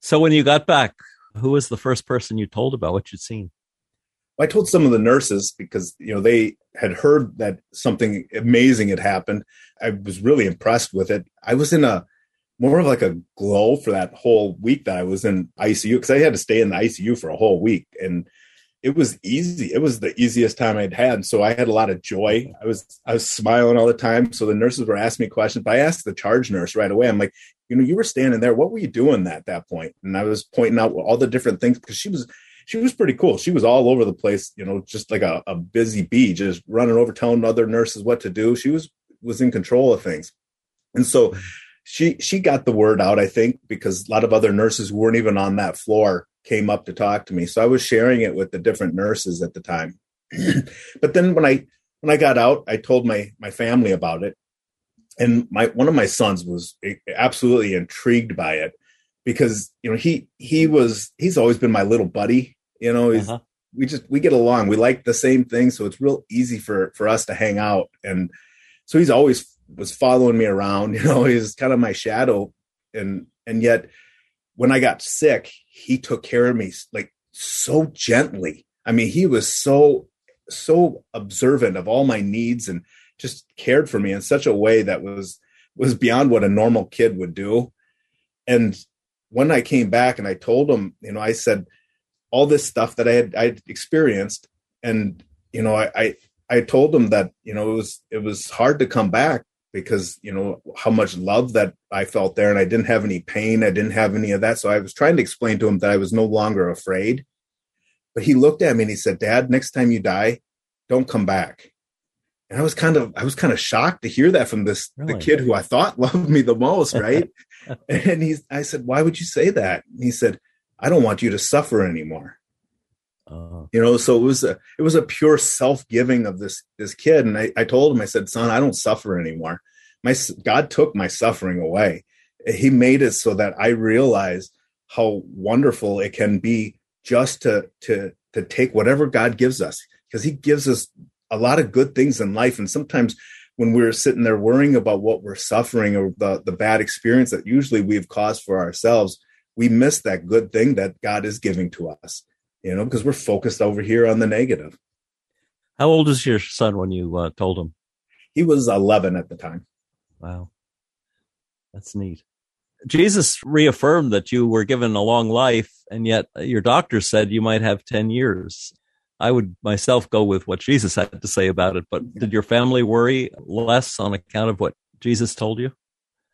So when you got back, who was the first person you told about what you'd seen? I told some of the nurses because you know they had heard that something amazing had happened. I was really impressed with it. I was in a more of like a glow for that whole week that I was in ICU because I had to stay in the ICU for a whole week and it was easy. It was the easiest time I'd had. So I had a lot of joy. I was I was smiling all the time. So the nurses were asking me questions, but I asked the charge nurse right away. I'm like, you know, you were standing there. What were you doing at that point? And I was pointing out all the different things because she was she was pretty cool. She was all over the place, you know, just like a, a busy bee, just running over telling other nurses what to do. She was was in control of things. And so mm-hmm. She she got the word out, I think, because a lot of other nurses who weren't even on that floor came up to talk to me. So I was sharing it with the different nurses at the time. but then when I when I got out, I told my my family about it, and my one of my sons was absolutely intrigued by it because you know he he was he's always been my little buddy. You know, he's uh-huh. we just we get along. We like the same things, so it's real easy for for us to hang out. And so he's always was following me around. You know, he's kind of my shadow, and and yet when I got sick, he took care of me like so gently. I mean, he was so so observant of all my needs and just cared for me in such a way that was was beyond what a normal kid would do. And when I came back and I told him, you know, I said all this stuff that I had I experienced, and you know, I, I I told him that you know it was it was hard to come back because you know how much love that I felt there, and I didn't have any pain, I didn't have any of that. So I was trying to explain to him that I was no longer afraid. But he looked at me and he said, "Dad, next time you die, don't come back." And I was kind of I was kind of shocked to hear that from this really? the kid who I thought loved me the most, right? and he's I said, "Why would you say that?" And he said, "I don't want you to suffer anymore." Uh, you know, so it was a it was a pure self giving of this this kid, and I, I told him, I said, "Son, I don't suffer anymore. My God took my suffering away. He made it so that I realize how wonderful it can be just to to to take whatever God gives us, because He gives us a lot of good things in life. And sometimes when we're sitting there worrying about what we're suffering or the, the bad experience that usually we've caused for ourselves, we miss that good thing that God is giving to us, you know, because we're focused over here on the negative. How old is your son when you uh, told him? He was 11 at the time. Wow. That's neat. Jesus reaffirmed that you were given a long life, and yet your doctor said you might have 10 years. I would myself go with what Jesus had to say about it. But did your family worry less on account of what Jesus told you?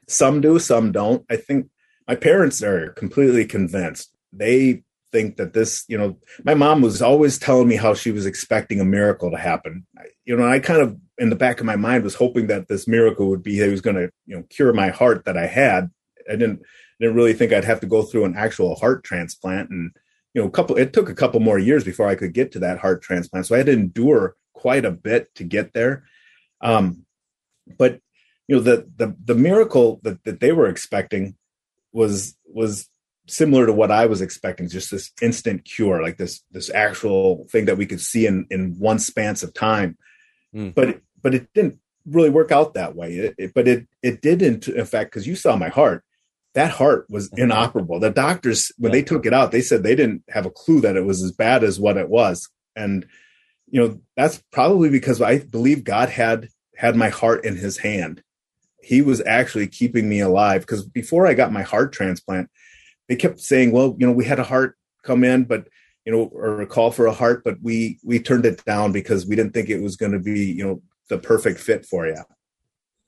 Some do, some don't. I think my parents are completely convinced. They think that this, you know, my mom was always telling me how she was expecting a miracle to happen. You know, I kind of in the back of my mind was hoping that this miracle would be he was going to, you know, cure my heart that I had. I didn't didn't really think I'd have to go through an actual heart transplant and you know, a couple, it took a couple more years before I could get to that heart transplant. So I had to endure quite a bit to get there. Um, but you know, the, the, the miracle that, that they were expecting was, was similar to what I was expecting, just this instant cure, like this, this actual thing that we could see in, in one span of time. Mm. But, but it didn't really work out that way. It, it, but it, it did in, in fact, cause you saw my heart that heart was inoperable. The doctors, when yeah. they took it out, they said they didn't have a clue that it was as bad as what it was. And, you know, that's probably because I believe God had had my heart in his hand. He was actually keeping me alive because before I got my heart transplant, they kept saying, well, you know, we had a heart come in, but you know, or a call for a heart, but we we turned it down because we didn't think it was going to be, you know, the perfect fit for you.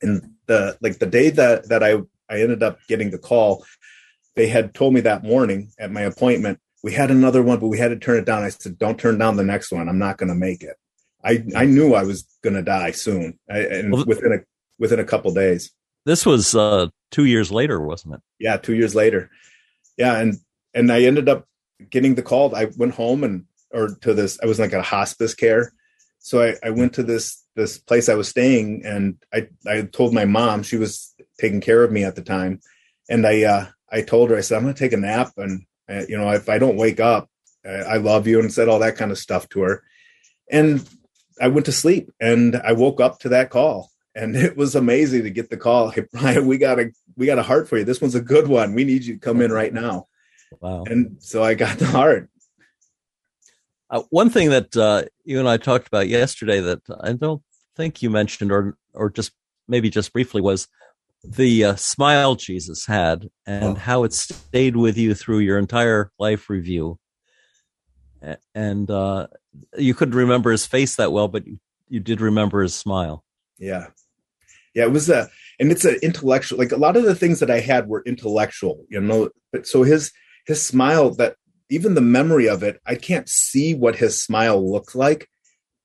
And the like the day that that I I ended up getting the call. They had told me that morning at my appointment, we had another one, but we had to turn it down. I said, don't turn down the next one. I'm not going to make it. I, I knew I was going to die soon I, and well, within a, within a couple days. This was uh, two years later, wasn't it? Yeah. Two years later. Yeah. And, and I ended up getting the call. I went home and, or to this, I was like a hospice care. So I, I went to this, this place I was staying and I, I told my mom, she was taking care of me at the time. And I, uh, I told her, I said, I'm going to take a nap. And, uh, you know, if I don't wake up, uh, I love you and said all that kind of stuff to her. And I went to sleep and I woke up to that call and it was amazing to get the call. Hey, Brian, we got a, we got a heart for you. This one's a good one. We need you to come in right now. Wow. And so I got the heart. Uh, one thing that uh, you and I talked about yesterday that I don't think you mentioned, or or just maybe just briefly, was the uh, smile Jesus had and oh. how it stayed with you through your entire life review. And uh, you couldn't remember his face that well, but you, you did remember his smile. Yeah. Yeah, it was a, and it's an intellectual, like a lot of the things that I had were intellectual, you know, but so his, his smile that even the memory of it, I can't see what his smile looked like,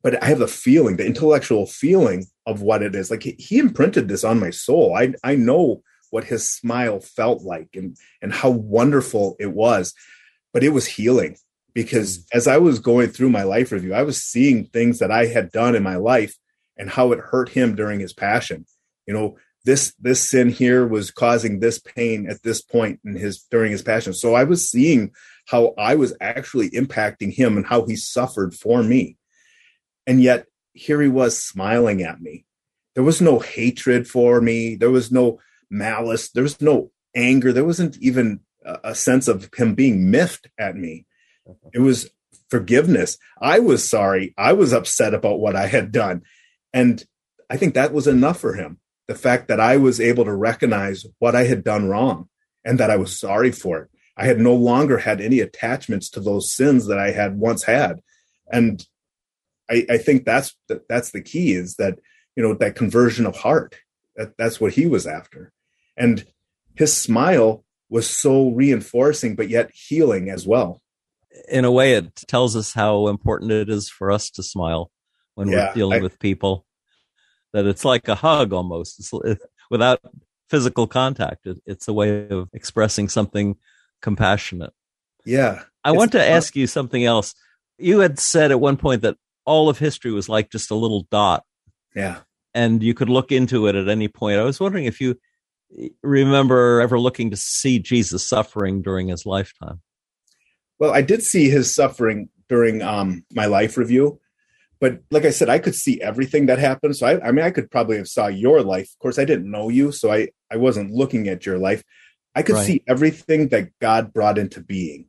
but I have the feeling, the intellectual feeling of what it is. Like he, he imprinted this on my soul. I I know what his smile felt like and and how wonderful it was. But it was healing because mm. as I was going through my life review, I was seeing things that I had done in my life and how it hurt him during his passion. You know, this this sin here was causing this pain at this point in his during his passion. So I was seeing how I was actually impacting him and how he suffered for me. And yet here he was smiling at me. There was no hatred for me. There was no malice. There was no anger. There wasn't even a sense of him being miffed at me. It was forgiveness. I was sorry. I was upset about what I had done. And I think that was enough for him. The fact that I was able to recognize what I had done wrong and that I was sorry for it. I had no longer had any attachments to those sins that I had once had. And I, I think that's that's the key is that you know that conversion of heart. That that's what he was after, and his smile was so reinforcing, but yet healing as well. In a way, it tells us how important it is for us to smile when yeah, we're dealing I, with people. That it's like a hug almost. It's, without physical contact, it, it's a way of expressing something compassionate. Yeah. I want to ask you something else. You had said at one point that all of history was like just a little dot. Yeah. And you could look into it at any point. I was wondering if you remember ever looking to see Jesus suffering during his lifetime. Well, I did see his suffering during um, my life review, but like I said, I could see everything that happened. So I, I mean, I could probably have saw your life. Of course, I didn't know you, so I I wasn't looking at your life. I could right. see everything that God brought into being.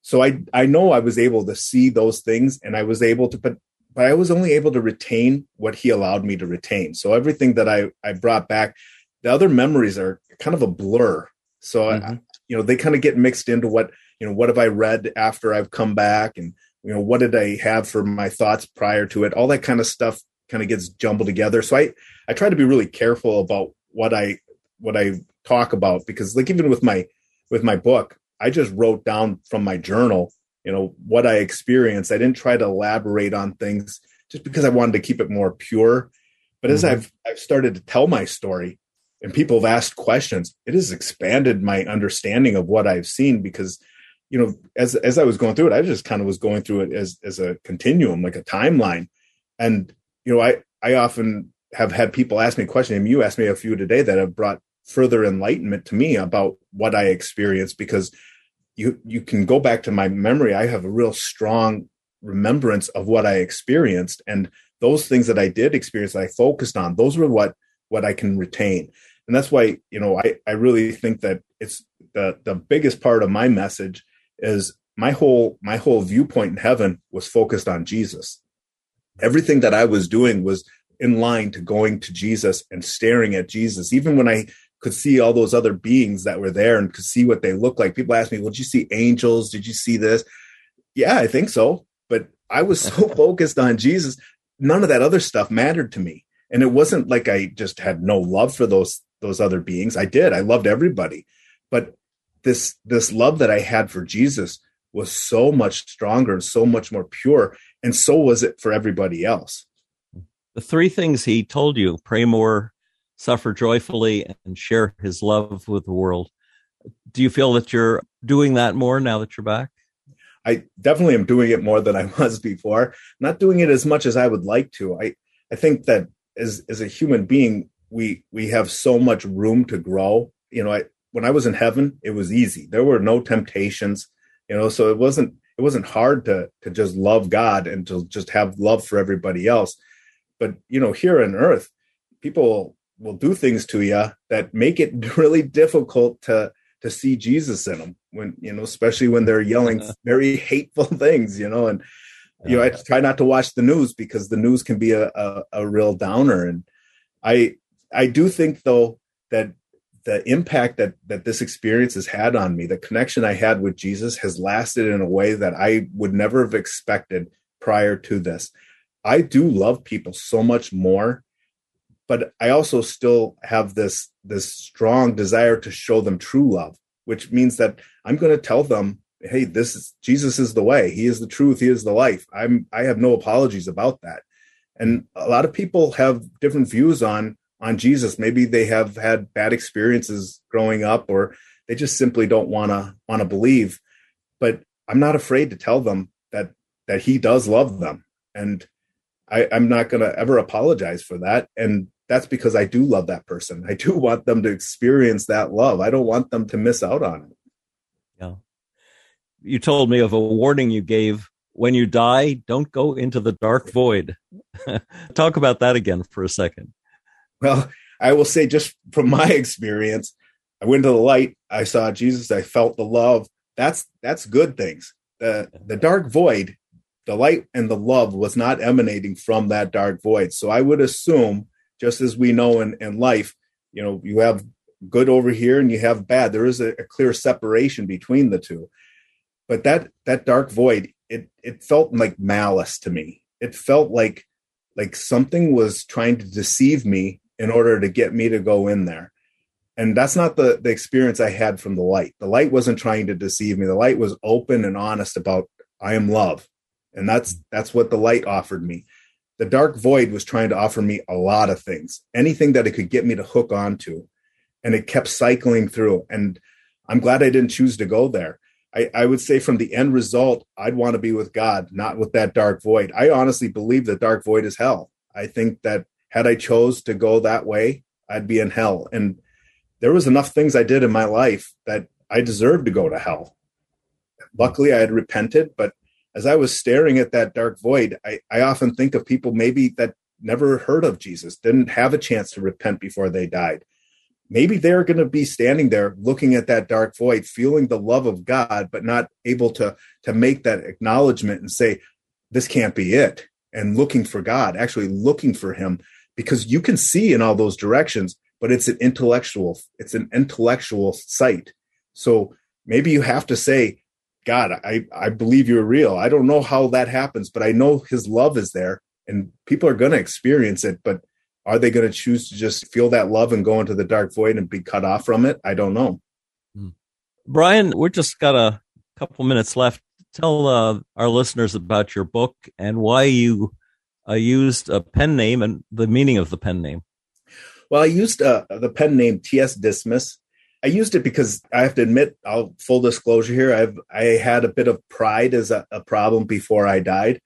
So I I know I was able to see those things, and I was able to, but but I was only able to retain what He allowed me to retain. So everything that I I brought back, the other memories are kind of a blur. So mm-hmm. I, you know they kind of get mixed into what you know what have I read after I've come back, and you know what did I have for my thoughts prior to it. All that kind of stuff kind of gets jumbled together. So I I try to be really careful about what I what I talk about because like even with my with my book i just wrote down from my journal you know what i experienced i didn't try to elaborate on things just because i wanted to keep it more pure but mm-hmm. as i've i've started to tell my story and people have asked questions it has expanded my understanding of what i've seen because you know as as i was going through it i just kind of was going through it as as a continuum like a timeline and you know i i often have had people ask me questions and you asked me a few today that have brought further enlightenment to me about what I experienced because you you can go back to my memory. I have a real strong remembrance of what I experienced and those things that I did experience that I focused on, those were what what I can retain. And that's why, you know, I, I really think that it's the the biggest part of my message is my whole my whole viewpoint in heaven was focused on Jesus. Everything that I was doing was in line to going to Jesus and staring at Jesus. Even when I could see all those other beings that were there and could see what they looked like. People ask me, well, did you see angels? Did you see this? Yeah, I think so. But I was so focused on Jesus, none of that other stuff mattered to me. And it wasn't like I just had no love for those those other beings. I did. I loved everybody. But this this love that I had for Jesus was so much stronger and so much more pure. And so was it for everybody else. The three things he told you pray more, suffer joyfully and share his love with the world. Do you feel that you're doing that more now that you're back? I definitely am doing it more than I was before. Not doing it as much as I would like to. I I think that as as a human being, we we have so much room to grow. You know, I when I was in heaven, it was easy. There were no temptations. You know, so it wasn't it wasn't hard to to just love God and to just have love for everybody else. But you know, here on earth, people will do things to you that make it really difficult to to see Jesus in them when you know especially when they're yelling very hateful things you know and you know I try not to watch the news because the news can be a, a, a real downer and I I do think though that the impact that that this experience has had on me the connection I had with Jesus has lasted in a way that I would never have expected prior to this I do love people so much more but I also still have this this strong desire to show them true love, which means that I'm going to tell them, "Hey, this is Jesus is the way. He is the truth. He is the life." I'm I have no apologies about that. And a lot of people have different views on on Jesus. Maybe they have had bad experiences growing up, or they just simply don't want to want to believe. But I'm not afraid to tell them that that He does love them, and I, I'm not going to ever apologize for that. And that's because I do love that person. I do want them to experience that love. I don't want them to miss out on it. Yeah. You told me of a warning you gave when you die, don't go into the dark void. Talk about that again for a second. Well, I will say, just from my experience, I went to the light, I saw Jesus, I felt the love. That's that's good things. The the dark void, the light and the love was not emanating from that dark void. So I would assume just as we know in, in life, you know, you have good over here and you have bad. There is a, a clear separation between the two. But that that dark void, it it felt like malice to me. It felt like like something was trying to deceive me in order to get me to go in there. And that's not the the experience I had from the light. The light wasn't trying to deceive me. The light was open and honest about I am love. And that's that's what the light offered me. The dark void was trying to offer me a lot of things, anything that it could get me to hook onto. And it kept cycling through. And I'm glad I didn't choose to go there. I, I would say from the end result, I'd want to be with God, not with that dark void. I honestly believe the dark void is hell. I think that had I chose to go that way, I'd be in hell. And there was enough things I did in my life that I deserved to go to hell. Luckily, I had repented, but as I was staring at that dark void, I, I often think of people maybe that never heard of Jesus, didn't have a chance to repent before they died. Maybe they're going to be standing there looking at that dark void, feeling the love of God, but not able to, to make that acknowledgement and say, this can't be it. And looking for God, actually looking for Him, because you can see in all those directions, but it's an intellectual, it's an intellectual sight. So maybe you have to say, God, I, I believe you're real. I don't know how that happens, but I know his love is there and people are going to experience it. But are they going to choose to just feel that love and go into the dark void and be cut off from it? I don't know. Hmm. Brian, we're just got a couple minutes left. Tell uh, our listeners about your book and why you uh, used a pen name and the meaning of the pen name. Well, I used uh, the pen name T.S. Dismas I used it because I have to admit, I'll full disclosure here. I've I had a bit of pride as a, a problem before I died.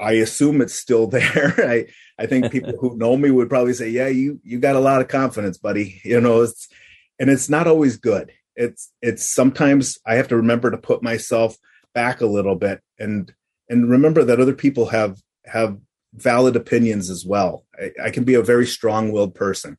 I assume it's still there. I I think people who know me would probably say, "Yeah, you you got a lot of confidence, buddy." You know, it's and it's not always good. It's it's sometimes I have to remember to put myself back a little bit and and remember that other people have have valid opinions as well. I, I can be a very strong-willed person.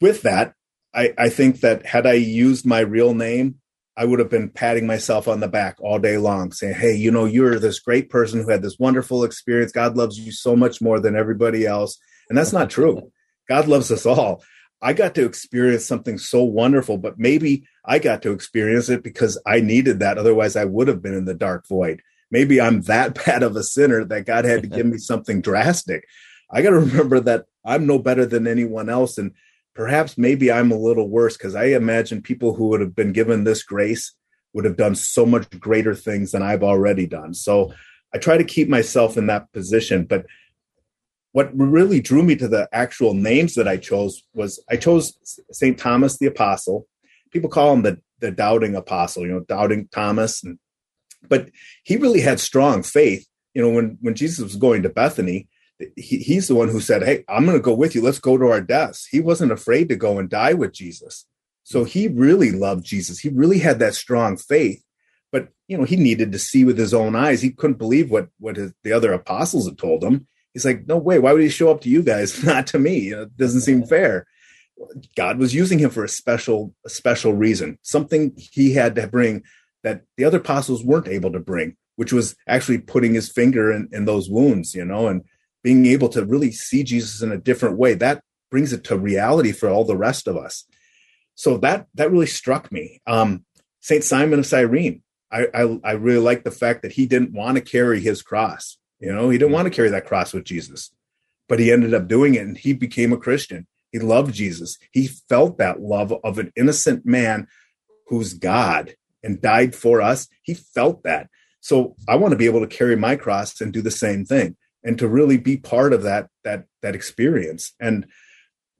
With that, I, I think that had I used my real name, I would have been patting myself on the back all day long, saying, Hey, you know, you're this great person who had this wonderful experience. God loves you so much more than everybody else. And that's not true. God loves us all. I got to experience something so wonderful, but maybe I got to experience it because I needed that. Otherwise, I would have been in the dark void. Maybe I'm that bad of a sinner that God had to give me something drastic. I got to remember that I'm no better than anyone else. And perhaps maybe I'm a little worse because I imagine people who would have been given this grace would have done so much greater things than I've already done. So I try to keep myself in that position. But what really drew me to the actual names that I chose was I chose St. Thomas the Apostle. People call him the, the doubting apostle, you know, doubting Thomas. And, but he really had strong faith. You know, when, when Jesus was going to Bethany, he, he's the one who said, Hey, I'm going to go with you. Let's go to our deaths. He wasn't afraid to go and die with Jesus. So he really loved Jesus. He really had that strong faith. But, you know, he needed to see with his own eyes. He couldn't believe what, what his, the other apostles had told him. He's like, no way. Why would he show up to you guys? Not to me. It doesn't seem fair. God was using him for a special, a special reason, something he had to bring that the other apostles weren't able to bring, which was actually putting his finger in, in those wounds, you know, and being able to really see Jesus in a different way, that brings it to reality for all the rest of us. So that that really struck me. Um, Saint Simon of Cyrene, I, I, I really like the fact that he didn't want to carry his cross. You know, he didn't want to carry that cross with Jesus, but he ended up doing it, and he became a Christian. He loved Jesus. He felt that love of an innocent man who's God and died for us. He felt that. So I want to be able to carry my cross and do the same thing and to really be part of that that that experience. And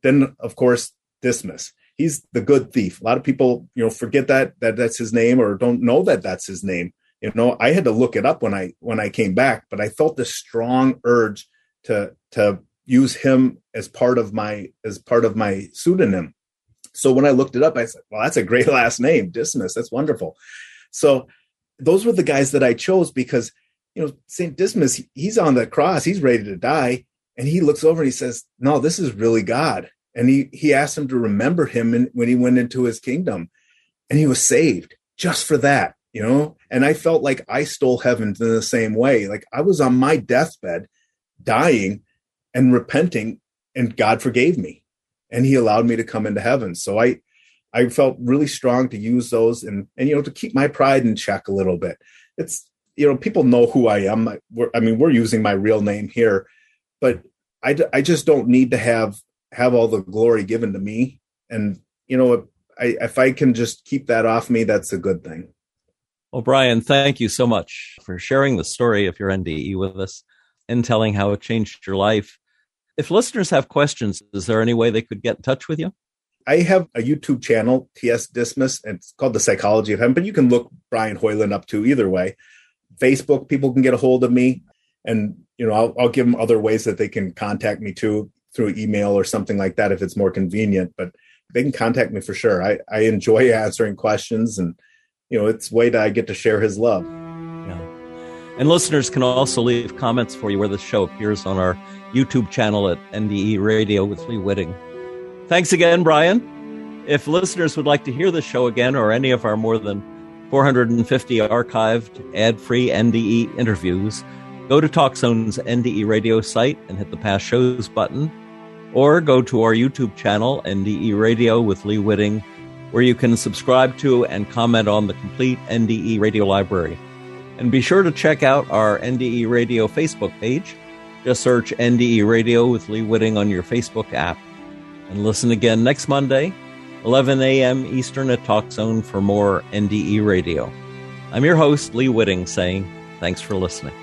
then of course dismas he's the good thief. A lot of people you know forget that that that's his name or don't know that that's his name. You know i had to look it up when i when i came back but i felt this strong urge to to use him as part of my as part of my pseudonym so when i looked it up i said well that's a great last name dismas that's wonderful so those were the guys that i chose because you know, St. Dismas, he's on the cross, he's ready to die. And he looks over and he says, No, this is really God. And he, he asked him to remember him in, when he went into his kingdom. And he was saved just for that, you know? And I felt like I stole heaven in the same way. Like I was on my deathbed, dying and repenting, and God forgave me. And he allowed me to come into heaven. So I I felt really strong to use those and and you know to keep my pride in check a little bit. It's you know people know who I am. I, I mean we're using my real name here, but I I just don't need to have have all the glory given to me. And you know I, if I can just keep that off me, that's a good thing. Well, Brian, thank you so much for sharing the story of your NDE with us and telling how it changed your life. If listeners have questions, is there any way they could get in touch with you? I have a YouTube channel, TS Dismas, and it's called The Psychology of Heaven, but you can look Brian Hoyland up too either way. Facebook, people can get a hold of me, and you know I'll, I'll give them other ways that they can contact me too through email or something like that if it's more convenient. But they can contact me for sure. I, I enjoy answering questions, and you know it's way that I get to share His love. Yeah, and listeners can also leave comments for you where the show appears on our YouTube channel at NDE Radio with Lee Witting. Thanks again, Brian. If listeners would like to hear the show again or any of our more than 450 archived ad-free NDE interviews, go to TalkZone's NDE radio site and hit the past shows button or go to our YouTube channel, NDE Radio with Lee Witting, where you can subscribe to and comment on the complete NDE Radio library. And be sure to check out our NDE Radio Facebook page. Just search NDE Radio with Lee Witting on your Facebook app. And listen again next Monday, 11 a.m. Eastern at TalkZone for more NDE Radio. I'm your host, Lee Witting, saying thanks for listening.